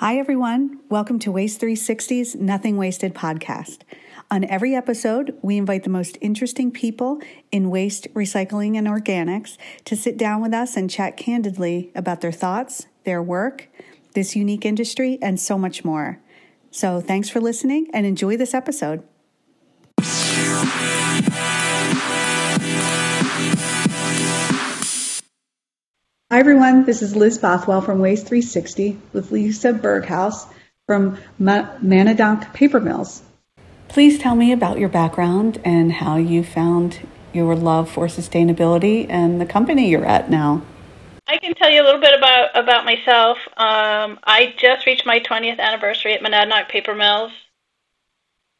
Hi, everyone. Welcome to Waste 360's Nothing Wasted podcast. On every episode, we invite the most interesting people in waste, recycling, and organics to sit down with us and chat candidly about their thoughts, their work, this unique industry, and so much more. So, thanks for listening and enjoy this episode. Hi, everyone. This is Liz Bothwell from Waste 360 with Lisa Berghaus from Ma- Monadnock Paper Mills. Please tell me about your background and how you found your love for sustainability and the company you're at now. I can tell you a little bit about about myself. Um, I just reached my 20th anniversary at Monadnock Paper Mills.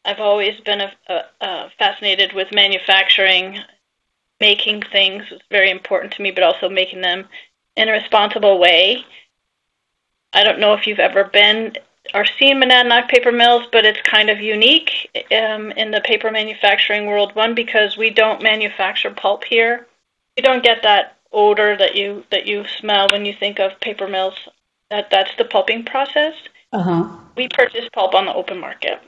I've always been a, a, a fascinated with manufacturing, making things was very important to me, but also making them in a responsible way. I don't know if you've ever been or seen Monadnock paper mills, but it's kind of unique um, in the paper manufacturing world. One, because we don't manufacture pulp here. You don't get that odor that you that you smell when you think of paper mills. That that's the pulping process. Uh-huh. We purchase pulp on the open market.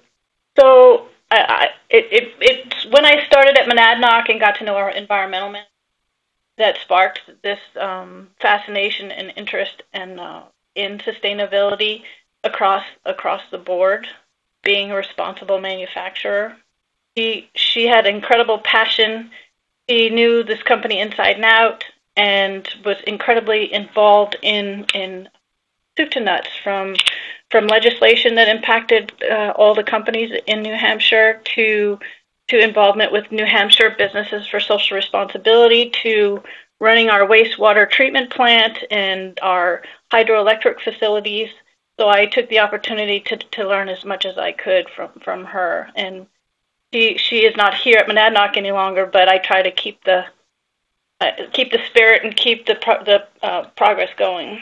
So I, I it, it it's when I started at Monadnock and got to know our environmental man that sparked this um, fascination and interest in uh, in sustainability across across the board. Being a responsible manufacturer, she she had incredible passion. She knew this company inside and out, and was incredibly involved in in soup to nuts from from legislation that impacted uh, all the companies in New Hampshire to to involvement with New Hampshire Businesses for Social Responsibility to running our wastewater treatment plant and our hydroelectric facilities. So I took the opportunity to, to learn as much as I could from, from her. And she she is not here at Monadnock any longer, but I try to keep the uh, keep the spirit and keep the pro- the uh, progress going.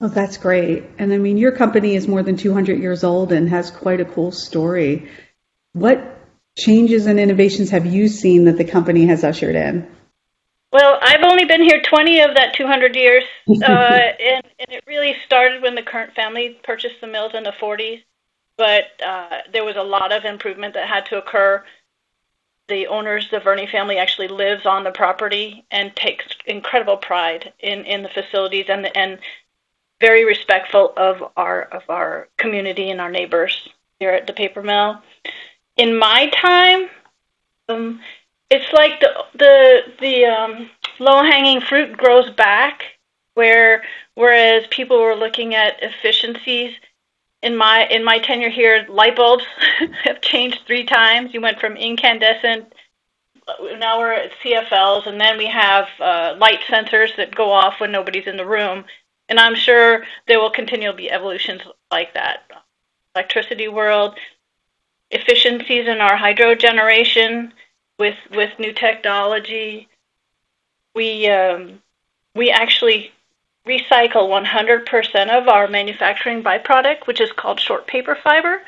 Oh, that's great. And I mean, your company is more than 200 years old and has quite a cool story. What changes and innovations have you seen that the company has ushered in? Well, I've only been here 20 of that 200 years, uh, and, and it really started when the current family purchased the mills in the 40s. But uh, there was a lot of improvement that had to occur. The owners, the Verney family, actually lives on the property and takes incredible pride in, in the facilities and and very respectful of our of our community and our neighbors here at the paper mill in my time, um, it's like the the the um, low hanging fruit grows back. Where whereas people were looking at efficiencies in my in my tenure here, light bulbs have changed three times. You went from incandescent. Now we're at CFLs, and then we have uh, light sensors that go off when nobody's in the room. And I'm sure there will continue to be evolutions like that. Electricity world, efficiencies in our hydro generation with with new technology. We um, we actually recycle 100% of our manufacturing byproduct, which is called short paper fiber.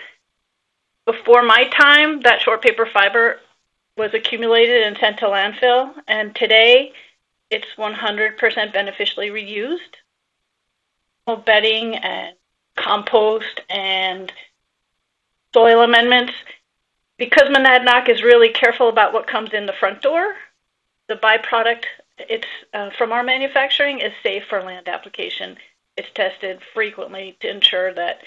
Before my time, that short paper fiber was accumulated and sent to landfill, and today it's 100% beneficially reused. Bedding and compost and soil amendments. Because Monadnock is really careful about what comes in the front door, the byproduct it's uh, from our manufacturing is safe for land application. It's tested frequently to ensure that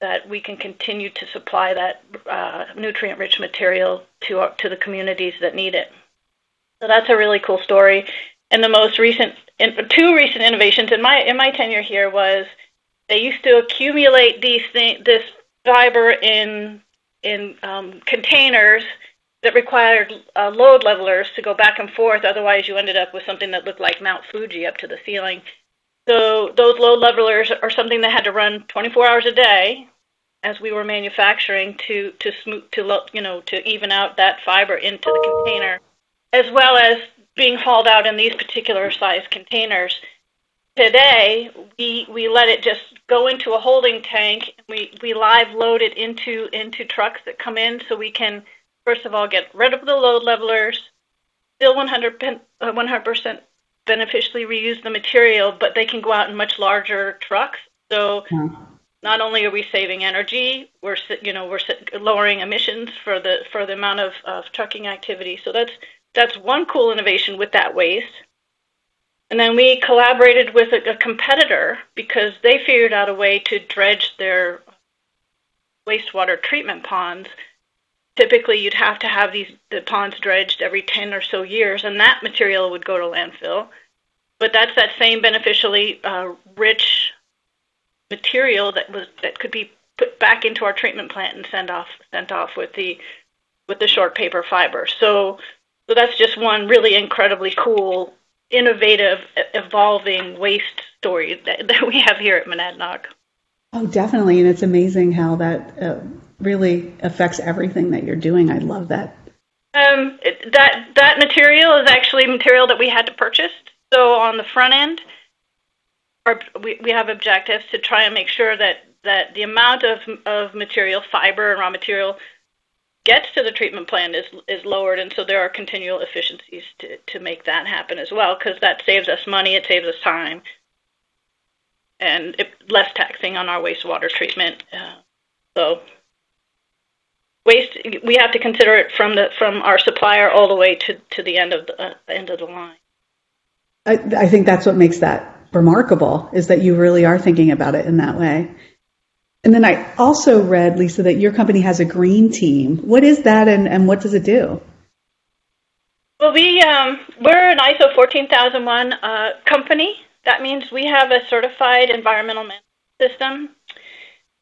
that we can continue to supply that uh, nutrient-rich material to our, to the communities that need it. So that's a really cool story. And the most recent, in, two recent innovations in my in my tenure here was they used to accumulate these thing, this fiber in in um, containers that required uh, load levelers to go back and forth. Otherwise, you ended up with something that looked like Mount Fuji up to the ceiling. So those load levelers are something that had to run 24 hours a day as we were manufacturing to to smooth to you know to even out that fiber into the container, as well as being hauled out in these particular size containers today we we let it just go into a holding tank and we we live load it into into trucks that come in so we can first of all get rid of the load levelers still 100 100% uh, beneficially reuse the material but they can go out in much larger trucks so not only are we saving energy, we're you know we're lowering emissions for the for the amount of, of trucking activity. So that's that's one cool innovation with that waste. And then we collaborated with a, a competitor because they figured out a way to dredge their wastewater treatment ponds. Typically, you'd have to have these the ponds dredged every 10 or so years, and that material would go to landfill. But that's that same beneficially uh, rich material that was that could be put back into our treatment plant and sent off sent off with the with the short paper fiber. So so that's just one really incredibly cool, innovative, evolving waste story that, that we have here at Monadnock. Oh, definitely, and it's amazing how that uh, really affects everything that you're doing. I love that. Um, it, that that material is actually material that we had to purchase. So on the front end, our, we we have objectives to try and make sure that that the amount of of material, fiber and raw material gets to the treatment plan is is lowered, and so there are continual efficiencies to to make that happen as well, because that saves us money, it saves us time, and it, less taxing on our wastewater treatment. Uh, so waste we have to consider it from the from our supplier all the way to to the end of the uh, end of the line. I, I think that's what makes that remarkable is that you really are thinking about it in that way. And then I also read, Lisa, that your company has a green team. What is that and, and what does it do? Well, we, um, we're an ISO 14001 uh, company. That means we have a certified environmental management system.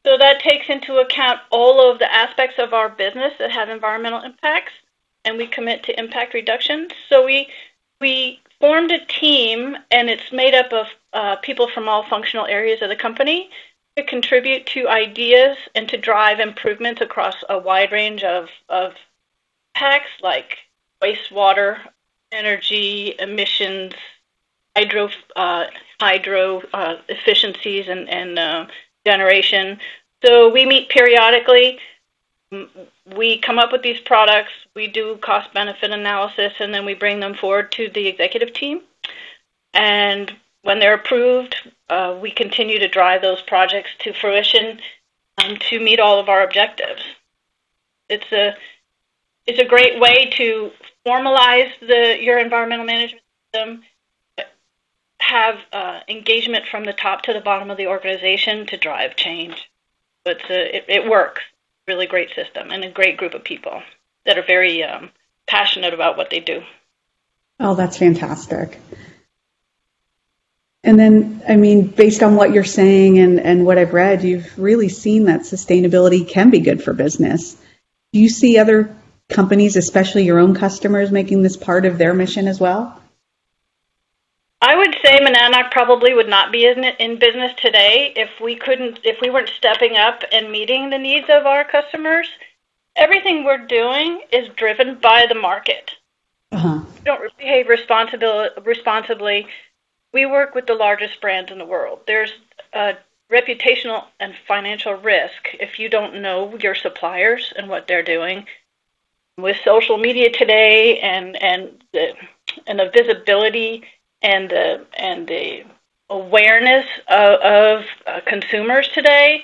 So that takes into account all of the aspects of our business that have environmental impacts, and we commit to impact reduction. So we, we formed a team, and it's made up of uh, people from all functional areas of the company to contribute to ideas and to drive improvements across a wide range of, of impacts like wastewater, energy, emissions, hydro, uh, hydro uh, efficiencies, and, and uh, generation. So we meet periodically. We come up with these products, we do cost benefit analysis, and then we bring them forward to the executive team. And when they're approved, uh, we continue to drive those projects to fruition um, to meet all of our objectives. It's a it's a great way to formalize the your environmental management system, have uh, engagement from the top to the bottom of the organization to drive change. It works. Really great system and a great group of people that are very um, passionate about what they do. Oh, that's fantastic. And then, I mean, based on what you're saying and, and what I've read, you've really seen that sustainability can be good for business. Do you see other companies, especially your own customers, making this part of their mission as well? I would say Monadnock probably would not be in, in business today if we couldn't, if we weren't stepping up and meeting the needs of our customers. Everything we're doing is driven by the market. Uh-huh. We don't behave responsibly we work with the largest brands in the world. There's a reputational and financial risk if you don't know your suppliers and what they're doing. With social media today and and the and the visibility and the and the awareness of, of uh, consumers today,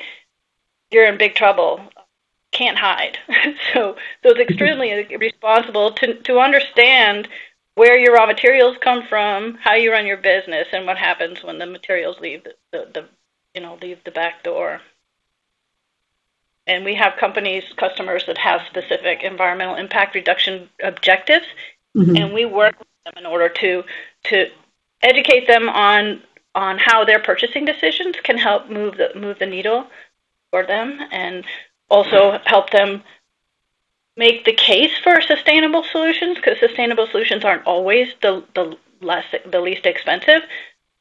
you're in big trouble. Can't hide. so so it's extremely responsible to to understand where your raw materials come from, how you run your business, and what happens when the materials leave the, the, the you know leave the back door. And we have companies, customers that have specific environmental impact reduction objectives, mm-hmm. and we work with them in order to to educate them on on how their purchasing decisions can help move the move the needle for them, and also help them make the case for sustainable solutions because sustainable solutions aren't always the the less the least expensive,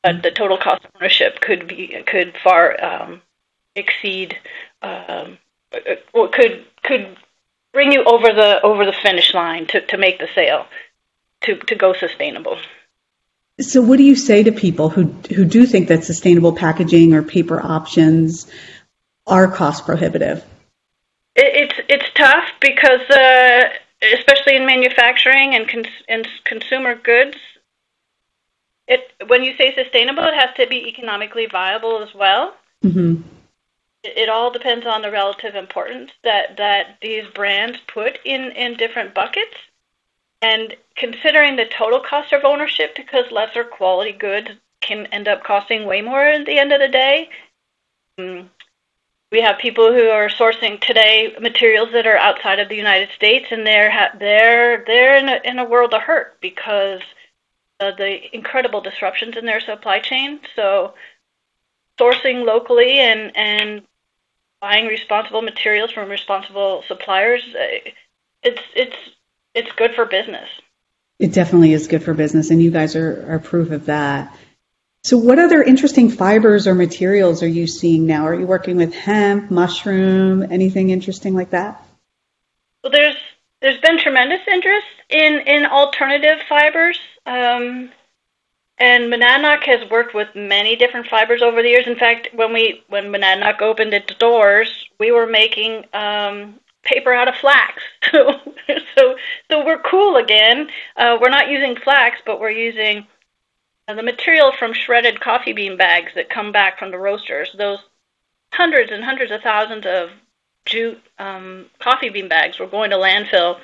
but the total cost of ownership could be could far um, exceed um, or could could bring you over the over the finish line to, to make the sale to, to go sustainable. So what do you say to people who who do think that sustainable packaging or paper options are cost prohibitive? It, it's it's tough because uh, especially in manufacturing and cons- and consumer goods, it when you say sustainable, it has to be economically viable as well. Mm-hmm. it all depends on the relative importance that, that these brands put in, in different buckets. And considering the total cost of ownership, because lesser quality goods can end up costing way more at the end of the day. We have people who are sourcing today materials that are outside of the United States, and they're they're they're in a, in a world of hurt because of the incredible disruptions in their supply chain. So, sourcing locally and and buying responsible materials from responsible suppliers, uh, it's it's it's good for business. It definitely is good for business, and you guys are, are proof of that. So, what other interesting fibers or materials are you seeing now? Are you working with hemp, mushroom, anything interesting like that? Well, there's there's been tremendous interest in in alternative fibers, um, and Monadnock has worked with many different fibers over the years. In fact, when we when Monadnock opened its doors, we were making um, paper out of flax. So so so we're cool again. Uh, we're not using flax, but we're using the material from shredded coffee bean bags that come back from the roasters, those hundreds and hundreds of thousands of jute um, coffee bean bags were going to landfill,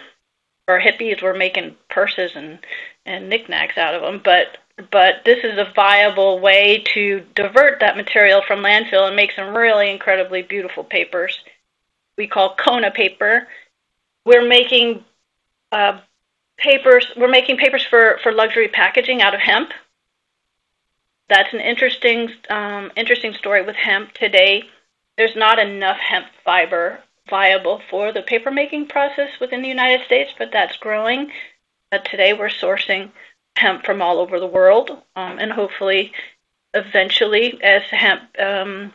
or hippies were making purses and and knickknacks out of them. But but this is a viable way to divert that material from landfill and make some really incredibly beautiful papers. We call Kona paper. We're making uh, papers. We're making papers for for luxury packaging out of hemp that's an interesting um, interesting story with hemp today. There's not enough hemp fiber viable for the paper making process within the United States, but that's growing. Uh, today we're sourcing hemp from all over the world, um, and hopefully, eventually, as hemp um,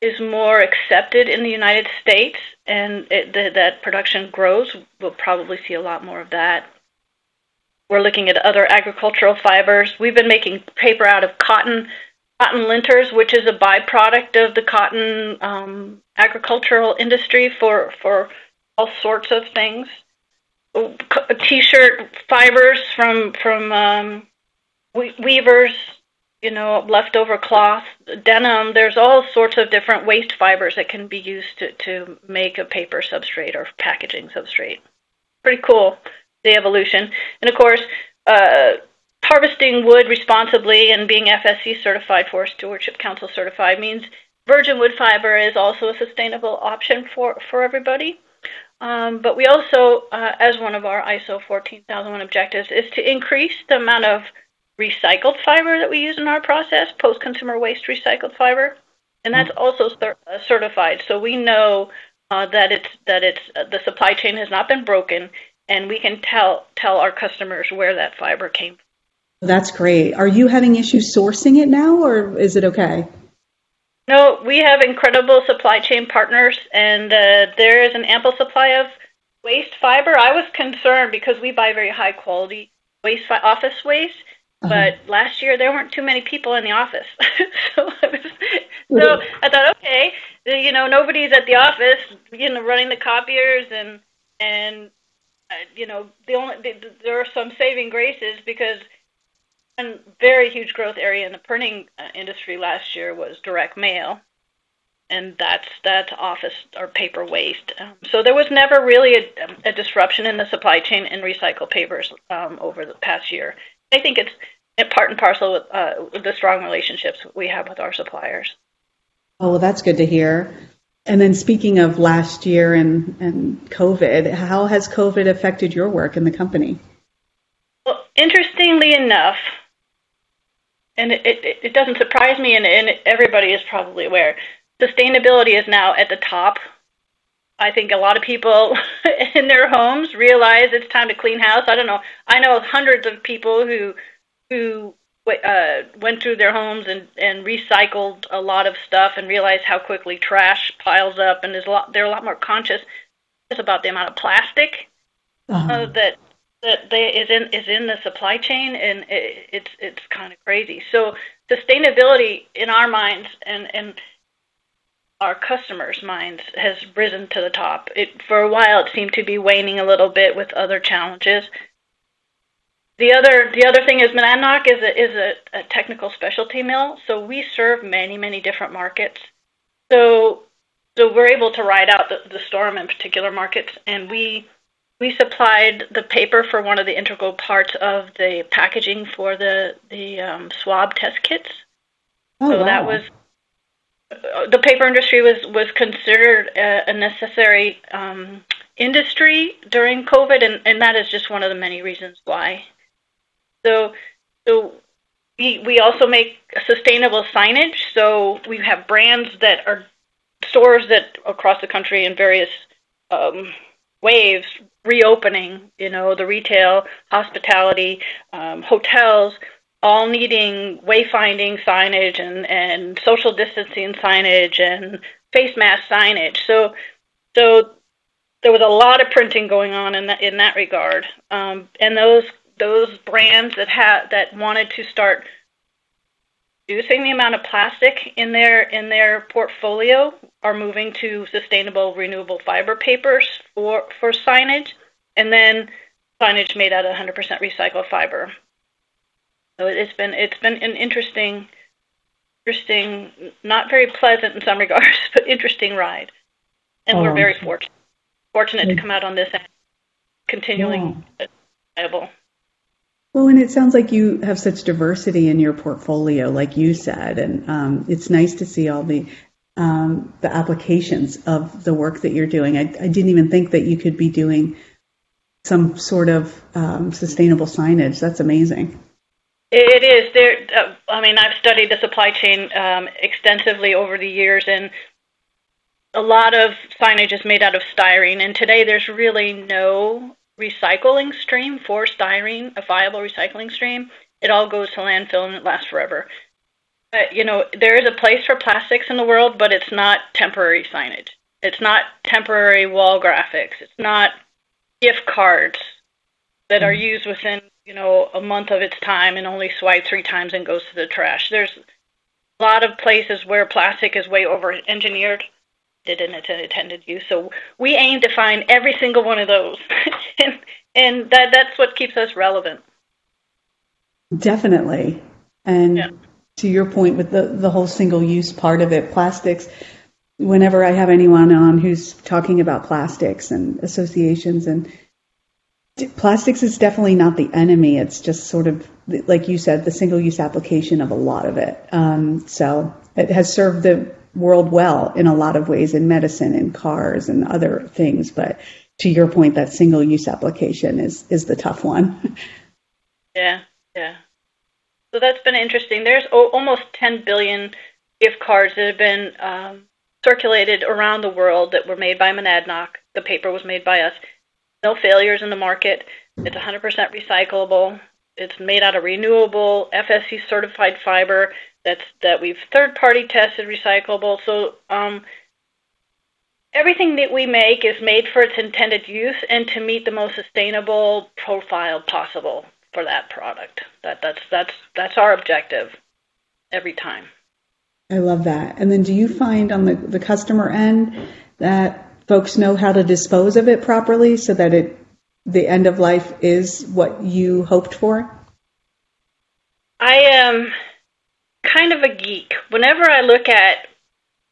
is more accepted in the United States and it, the, that production grows, we'll probably see a lot more of that we're looking at other agricultural fibers. We've been making paper out of cotton cotton linters, which is a byproduct of the cotton um, agricultural industry for for all sorts of things. T-shirt fibers from from um, weavers, you know, leftover cloth, denim. There's all sorts of different waste fibers that can be used to to make a paper substrate or packaging substrate. Pretty cool the evolution. And of course, uh, harvesting wood responsibly and being FSC certified, Forest Stewardship Council certified, means virgin wood fiber is also a sustainable option for, for everybody. Um, but we also, uh, as one of our ISO 14001 objectives, is to increase the amount of recycled fiber that we use in our process, post-consumer waste recycled fiber, and that's also cer- uh, certified. So we know uh, that it's that it's uh, the supply chain has not been broken, and we can tell tell our customers where that fiber came from. That's great. Are you having issues sourcing it now, or is it okay? No, we have incredible supply chain partners, and uh, there is an ample supply of waste fiber. I was concerned because we buy very high quality waste fi- office waste, uh-huh. but last year there weren't too many people in the office, so I was, so I thought, okay, you know, nobody's at the office, you know, running the copiers and and you know, the only the, there are some saving graces because one very huge growth area in the printing uh, industry last year was direct mail, and that's that's office or paper waste. Um, so there was never really a, a, disruption in the supply chain in recycled papers um, over the past year. I think it's part and parcel with, uh, with the strong relationships we have with our suppliers. Oh, well, that's good to hear. And then speaking of last year and, and COVID, how has COVID affected your work in the company? Well, interestingly enough, and it, it, it doesn't surprise me, and, and everybody is probably aware, sustainability is now at the top. I think a lot of people in their homes realize it's time to clean house. I don't know. I know hundreds of people who who uh, went through their homes and, and recycled a lot of stuff and realized how quickly trash piles up and is a lot, they're a lot more conscious about the amount of plastic uh-huh. uh, that that they, is in is in the supply chain and it, it's it's kind of crazy. So sustainability in our minds and and our customers' minds has risen to the top. It for a while it seemed to be waning a little bit with other challenges the other the other thing is Monadnock is a is a, a technical specialty mill, so we serve many many different markets. So so we're able to ride out the, the storm in particular markets, and we we supplied the paper for one of the integral parts of the packaging for the the um, swab test kits. Oh, so wow. that was the paper industry was was considered a, a necessary um, industry during COVID, and, and that is just one of the many reasons why. So, so we we also make sustainable signage. So we have brands that are stores that across the country in various um, waves reopening. You know, the retail, hospitality, um, hotels all needing wayfinding signage and, and social distancing signage and face mask signage. So, so there was a lot of printing going on in that in that regard. Um, and those those brands that had that wanted to start reducing the amount of plastic in their in their portfolio are moving to sustainable renewable fiber papers for for signage, and then signage made out of 100% recycled fiber. So it's been it's been an interesting, interesting, not very pleasant in some regards, but interesting ride, and oh, we're very fortunate fortunate to come out on this end, continuing yeah. viable. Well, and it sounds like you have such diversity in your portfolio, like you said, and um, it's nice to see all the um, the applications of the work that you're doing. I, I, didn't even think that you could be doing some sort of um, sustainable signage. That's amazing. It is there. Uh, I mean, I've studied the supply chain um, extensively over the years, and a lot of signage is made out of styrene. And today, there's really no recycling stream for styrene, a viable recycling stream. It all goes to landfill and it lasts forever. But, you know, there is a place for plastics in the world, but it's not temporary signage. It's not temporary wall graphics. It's not gift cards that are mm. used within you know, a month of its time and only swiped three times and goes to the trash. There's a lot of places where plastic is way over engineered did in its intended use. So we aim to find every single one of those, and and that that's what keeps us relevant. Definitely, and yeah. to your point with the the whole single use part of it, plastics. Whenever I have anyone on who's talking about plastics and associations and plastics is definitely not the enemy. It's just sort of, like you said, the single use application of a lot of it. Um, so it has served the world well in a lot of ways in medicine and cars and other things. But to your point, that single use application is, is the tough one. yeah, yeah. So that's been interesting. There's o- almost 10 billion gift cards that have been um, circulated around the world that were made by Monadnock. The paper was made by us no failures in the market. It's 100% recyclable. It's made out of renewable FSC certified fiber that's that we've third party tested recyclable. So um, everything that we make is made for its intended use and to meet the most sustainable profile possible for that product. That that's that's that's our objective every time. I love that. And then do you find on the, the customer end that folks know how to dispose of it properly so that it the end of life is what you hoped for? I am kind of a geek. Whenever I look at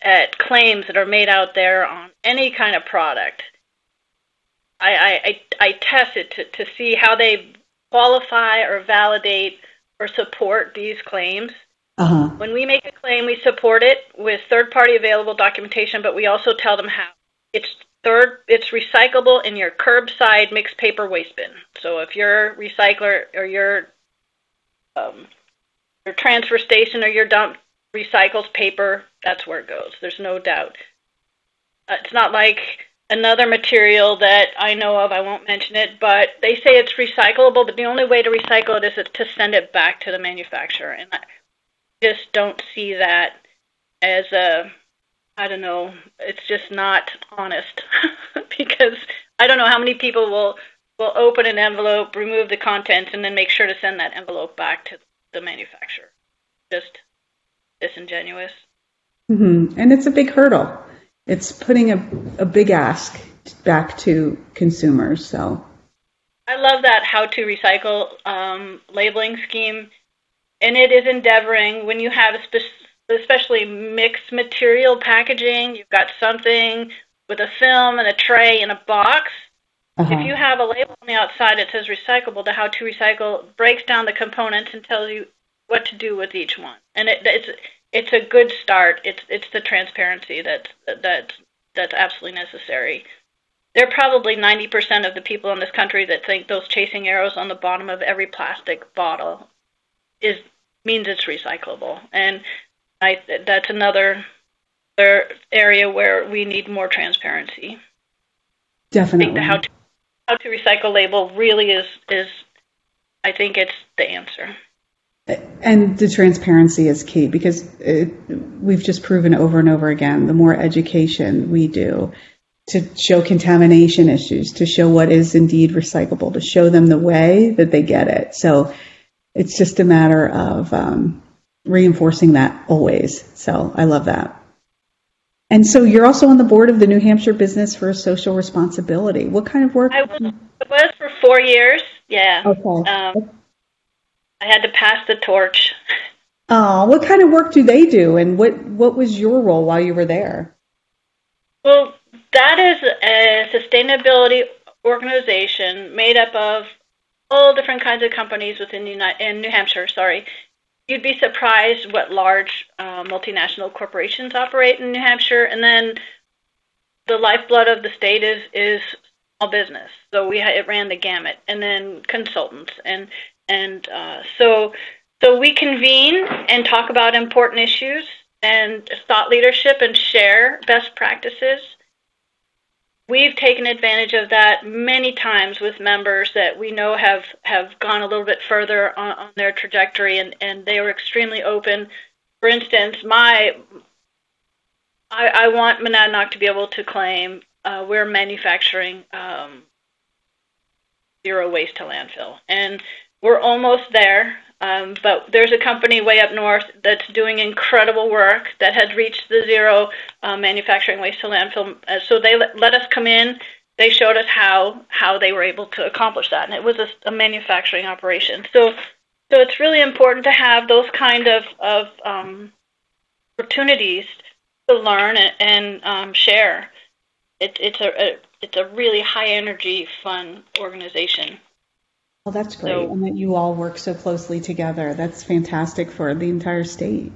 at claims that are made out there on any kind of product, I I, I test it to, to see how they qualify or validate or support these claims. Uh-huh. When we make a claim, we support it with third party available documentation, but we also tell them how. It's third, it's recyclable in your curbside mixed paper waste bin. So if your recycler or your um, your transfer station or your dump recycles paper, that's where it goes. There's no doubt. Uh, it's not like another material that I know of. I won't mention it, but they say it's recyclable. But the only way to recycle it is to send it back to the manufacturer, and I just don't see that as a I don't know. It's just not honest because I don't know how many people will will open an envelope, remove the contents, and then make sure to send that envelope back to the manufacturer. Just disingenuous. Mm-hmm. And it's a big hurdle. It's putting a, a big ask back to consumers. So I love that how to recycle um, labeling scheme, and it is endeavoring when you have a spe- especially mixed material packaging. You've got something with a film and a tray and a box. Uh-huh. If you have a label on the outside that says recyclable the how to recycle, breaks down the components and tells you what to do with each one. And it, it's it's a good start. It's it's the transparency that's that's that's absolutely necessary. There are probably 90% of the people in this country that think those chasing arrows on the bottom of every plastic bottle is means it's recyclable, and I that's another, another area where we need more transparency. Definitely. the how to how to recycle label really is is I think it's the answer. And the transparency is key because it, we've just proven over and over again the more education we do to show contamination issues, to show what is indeed recyclable, to show them the way that they get it. So it's just a matter of um, reinforcing that always. So I love that. And so you're also on the board of the New Hampshire Business for Social Responsibility. What kind of work? I was, was for four years. Yeah. Okay. Um, I had to pass the torch. Oh, what kind of work do they do, and what what was your role while you were there? Well, that is a sustainability organization made up of all different kinds of companies within United, in New Hampshire. Sorry, you'd be surprised what large uh, multinational corporations operate in New Hampshire, and then the lifeblood of the state is is small business. So we it ran the gamut, and then consultants and and uh, so so we convene and talk about important issues and thought leadership and share best practices. We've taken advantage of that many times with members that we know have, have gone a little bit further on, on their trajectory, and, and they were extremely open. For instance, my I, I want Monadnock to be able to claim uh, we're manufacturing um, zero waste to landfill, and we're almost there, um, but there's a company way up north that's doing incredible work that had reached the zero uh, manufacturing waste to landfill. Uh, so they let, let us come in. They showed us how how they were able to accomplish that, and it was a, a manufacturing operation. So so it's really important to have those kind of of um, opportunities to learn and, and um, share. It, it's a, a it's a really high energy, fun organization. Well, that's great. So, and that you all work so closely together. That's fantastic for the entire state.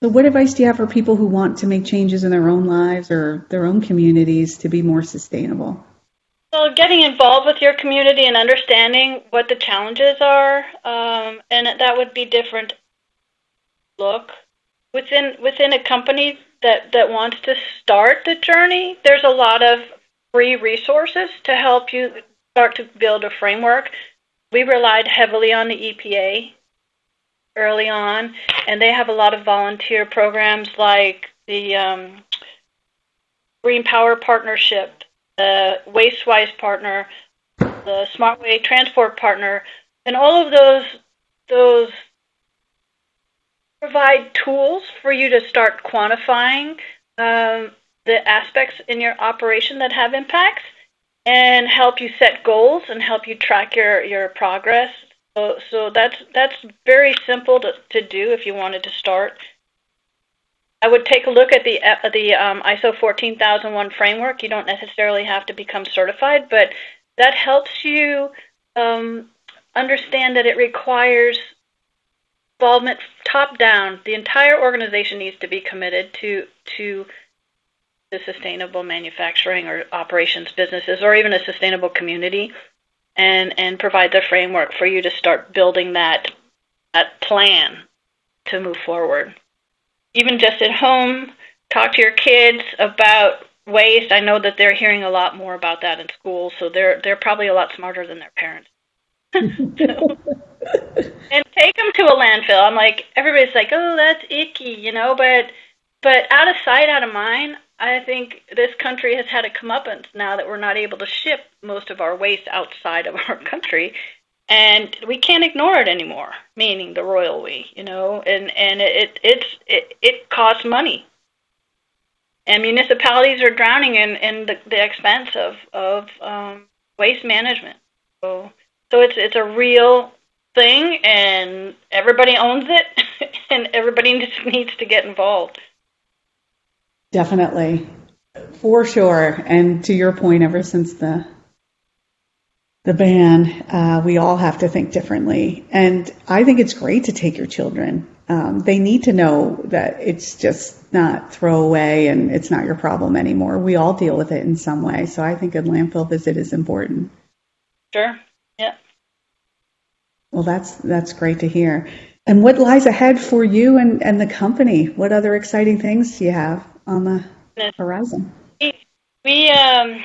So, what advice do you have for people who want to make changes in their own lives or their own communities to be more sustainable? Well, getting involved with your community and understanding what the challenges are, um, and that would be different. Look within within a company that that wants to start the journey. There's a lot of free resources to help you start to build a framework we relied heavily on the EPA early on, and they have a lot of volunteer programs like the um, Green Power Partnership, the WasteWise Partner, the SmartWay Transport Partner, and all of those those provide tools for you to start quantifying um, the aspects in your operation that have impacts and help you set goals and help you track your, your progress. So, so that's that's very simple to, to do if you wanted to start. I would take a look at the the um, ISO 14001 framework. You don't necessarily have to become certified, but that helps you um, understand that it requires involvement top down. The entire organization needs to be committed to to the sustainable manufacturing or operations businesses or even a sustainable community and and provide the framework for you to start building that that plan to move forward. Even just at home, talk to your kids about waste. I know that they're hearing a lot more about that in school, so they're they're probably a lot smarter than their parents. so, and take them to a landfill. I'm like everybody's like, "Oh, that's icky," you know, but but out of sight, out of mind. I think this country has had a comeuppance now that we're not able to ship most of our waste outside of our country, and we can't ignore it anymore. Meaning the royal we, you know, and and it it's it it costs money, and municipalities are drowning in in the, the expense of of um, waste management. So so it's it's a real thing, and everybody owns it, and everybody needs to get involved. Definitely, for sure. And to your point, ever since the the ban, uh, we all have to think differently. And I think it's great to take your children. Um, they need to know that it's just not throwaway and it's not your problem anymore. We all deal with it in some way. So I think a landfill visit is important. Sure. Yeah. Well, that's that's great to hear. And what lies ahead for you and, and the company? What other exciting things do you have on the horizon? We um,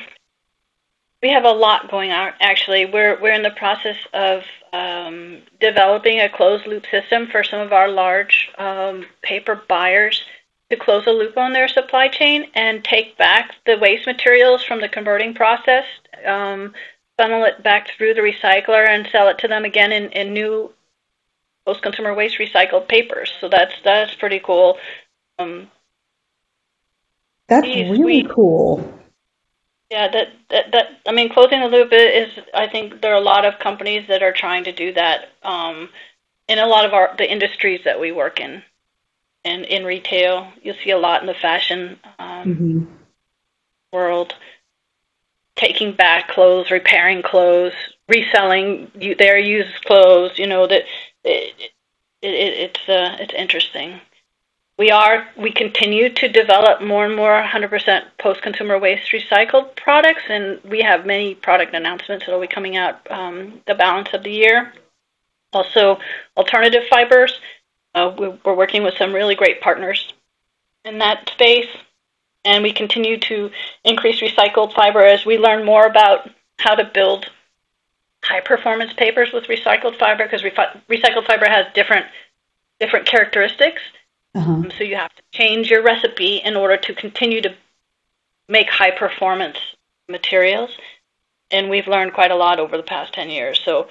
we have a lot going on. Actually, we're we're in the process of um, developing a closed loop system for some of our large um, paper buyers to close a loop on their supply chain and take back the waste materials from the converting process, um, funnel it back through the recycler, and sell it to them again in, in new post-consumer waste recycled papers. So that's that's pretty cool. Um, that's really we, cool. Yeah, that, that that I mean, closing the loop is. I think there are a lot of companies that are trying to do that um, in a lot of our the industries that we work in, and in retail, you'll see a lot in the fashion um, mm-hmm. world, taking back clothes, repairing clothes, reselling their used clothes. You know that it, it, it it's uh, it's interesting we continue to develop more and more 100% post-consumer waste recycled products, and we have many product announcements that will be coming out um, the balance of the year. Also, alternative fibers. Uh, we're working with some really great partners in that space, and we continue to increase recycled fiber as we learn more about how to build high performance papers with recycled fiber because recycled fiber has different characteristics uh-huh. So you have to change your recipe in order to continue to make high performance materials. And we've learned quite a lot over the past 10 years. So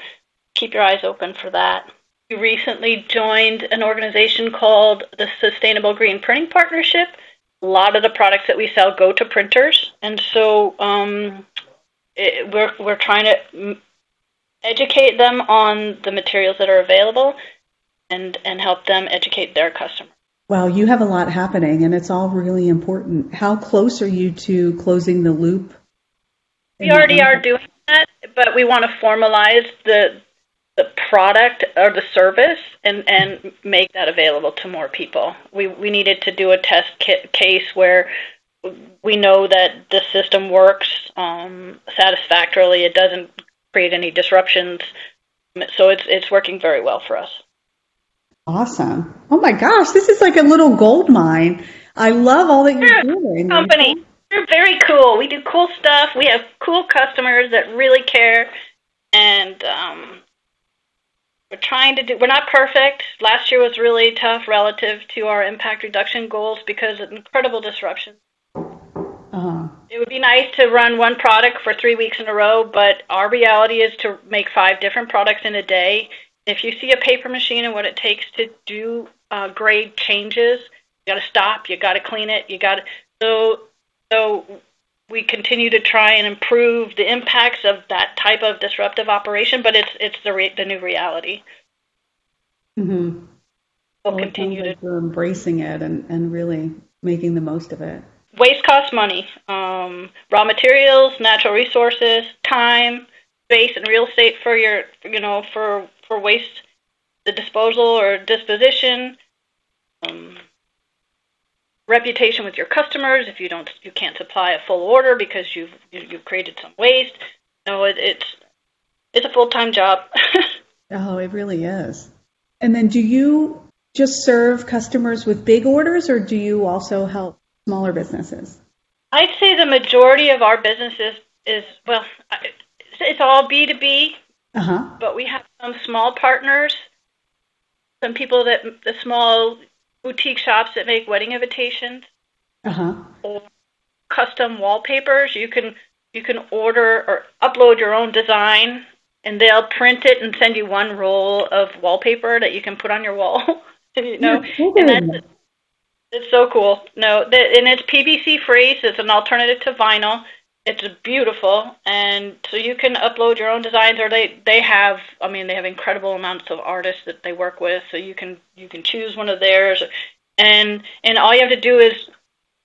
keep your eyes open for that. We recently joined an organization called the Sustainable Green Printing Partnership. A lot of the products that we sell go to printers, and so um, it, we're we're trying to educate them on the materials that are available, and and help them educate their customers. Wow, you have a lot happening and it's all really important. How close are you to closing the loop? We already are doing that, but we want to formalize the the product or the service and, and make that available to more people. We, we needed to do a test kit case where we know that the system works um, satisfactorily. It doesn't create any disruptions. So it's, it's working very well for us. Awesome. Oh my gosh, this is like a little gold mine. I love all that you're doing. Company. We're very cool. We do cool stuff. We have cool customers that really care, and um, we're trying to do. We're not perfect. Last year was really tough relative to our impact reduction goals because of incredible disruption. Uh-huh. It would be nice to run one product for three weeks in a row, but our reality is to make five different products in a day if you see a paper machine and what it takes to do uh, grade changes, you got to stop. You got to clean it. You got to so so we continue to try and improve the impacts of that type of disruptive operation, but it's it's the re- the new reality. Mm-hmm. We'll, well continue to like we're embracing it and, and really making the most of it. Waste costs money. Um, raw materials, natural resources, time, space, and real estate for your you know for for waste, the disposal or disposition, um, reputation with your customers if you don't you can't supply a full order because you've you've created some waste. No, it, it's it's a full time job. oh, it really is. And then, do you just serve customers with big orders, or do you also help smaller businesses? I'd say the majority of our businesses is well, it's all B two B uh-huh. But we have some small partners, some people that the small boutique shops that make wedding invitations, uh-huh. or custom wallpapers. You can you can order or upload your own design, and they'll print it and send you one roll of wallpaper that you can put on your wall. you know, and that's it's so cool. No, the, and it's PVC free, so it's an alternative to vinyl. It's beautiful, and so you can upload your own designs, or they they have. I mean, they have incredible amounts of artists that they work with, so you can you can choose one of theirs, and and all you have to do is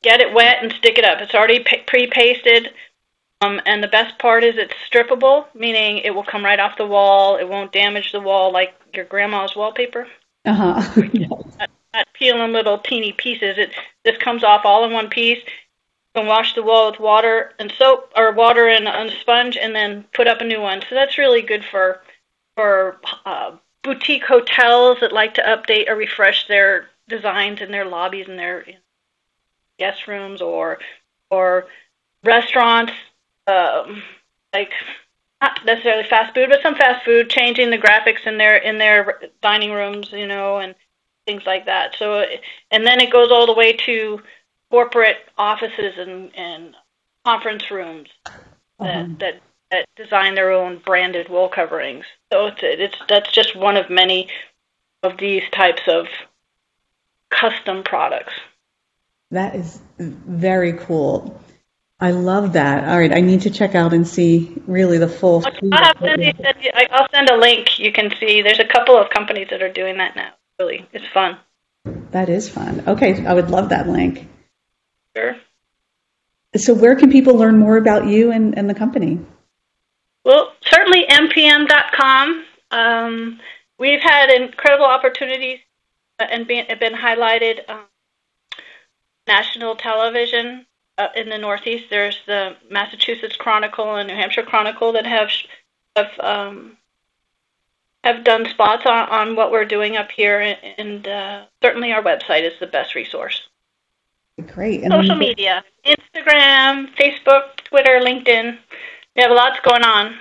get it wet and stick it up. It's already pre-pasted. Um, and the best part is it's strippable, meaning it will come right off the wall. It won't damage the wall like your grandma's wallpaper. Uh huh. not, not peeling little teeny pieces. It this comes off all in one piece. Can wash the wall with water and soap, or water and a sponge, and then put up a new one. So that's really good for for uh, boutique hotels that like to update or refresh their designs in their lobbies and their guest rooms, or or restaurants um, like not necessarily fast food, but some fast food, changing the graphics in their in their dining rooms, you know, and things like that. So, and then it goes all the way to corporate offices and, and conference rooms that, uh-huh. that that design their own branded wall coverings. So it's it's that's just one of many of these types of custom products. That is very cool. I love that. All right, I need to check out and see really the full. I'll send, I'll send a link. You can see there's a couple of companies that are doing that now. Really, it's fun. That is fun. Okay, I would love that link. Sure. So, where can people learn more about you and, and the company? Well, certainly mpm.com. Um, we've had incredible opportunities and been, been highlighted um, national television uh, in the Northeast, there's the Massachusetts Chronicle and New Hampshire Chronicle that have have um, have done spots on, on what we're doing up here, and uh, certainly our website is the best resource. Great. And Social media, Instagram, Facebook, Twitter, LinkedIn. We have lots going on.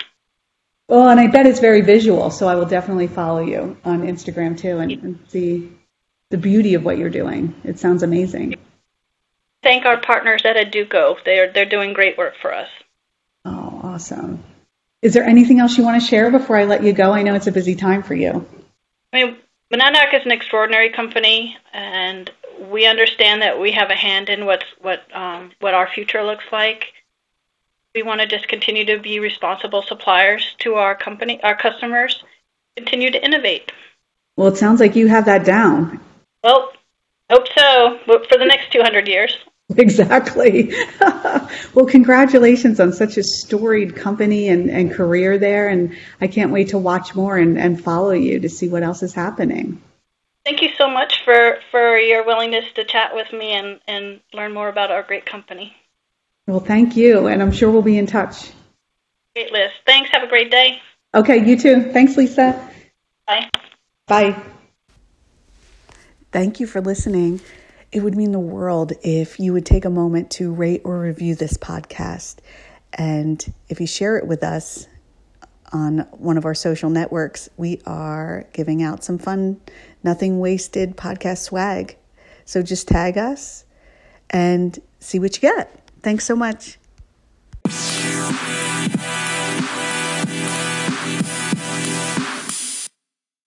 Well, and I bet it's very visual, so I will definitely follow you on Instagram too and, and see the beauty of what you're doing. It sounds amazing thank our partners at Educo. They're they're doing great work for us. Oh, awesome. Is there anything else you want to share before I let you go? I know it's a busy time for you. I mean, Monadnock is an extraordinary company, and we understand that we have a hand in what's what um, what our future looks like. We want to just continue to be responsible suppliers to our company, our customers, continue to innovate. Well, it sounds like you have that down. Well, hope so. For the next 200 years. Exactly. well, congratulations on such a storied company and, and career there. And I can't wait to watch more and, and follow you to see what else is happening. Thank you so much for, for your willingness to chat with me and, and learn more about our great company. Well, thank you. And I'm sure we'll be in touch. Great, Liz. Thanks. Have a great day. Okay, you too. Thanks, Lisa. Bye. Bye. Thank you for listening. It would mean the world if you would take a moment to rate or review this podcast. And if you share it with us on one of our social networks, we are giving out some fun, Nothing Wasted podcast swag. So just tag us and see what you get. Thanks so much.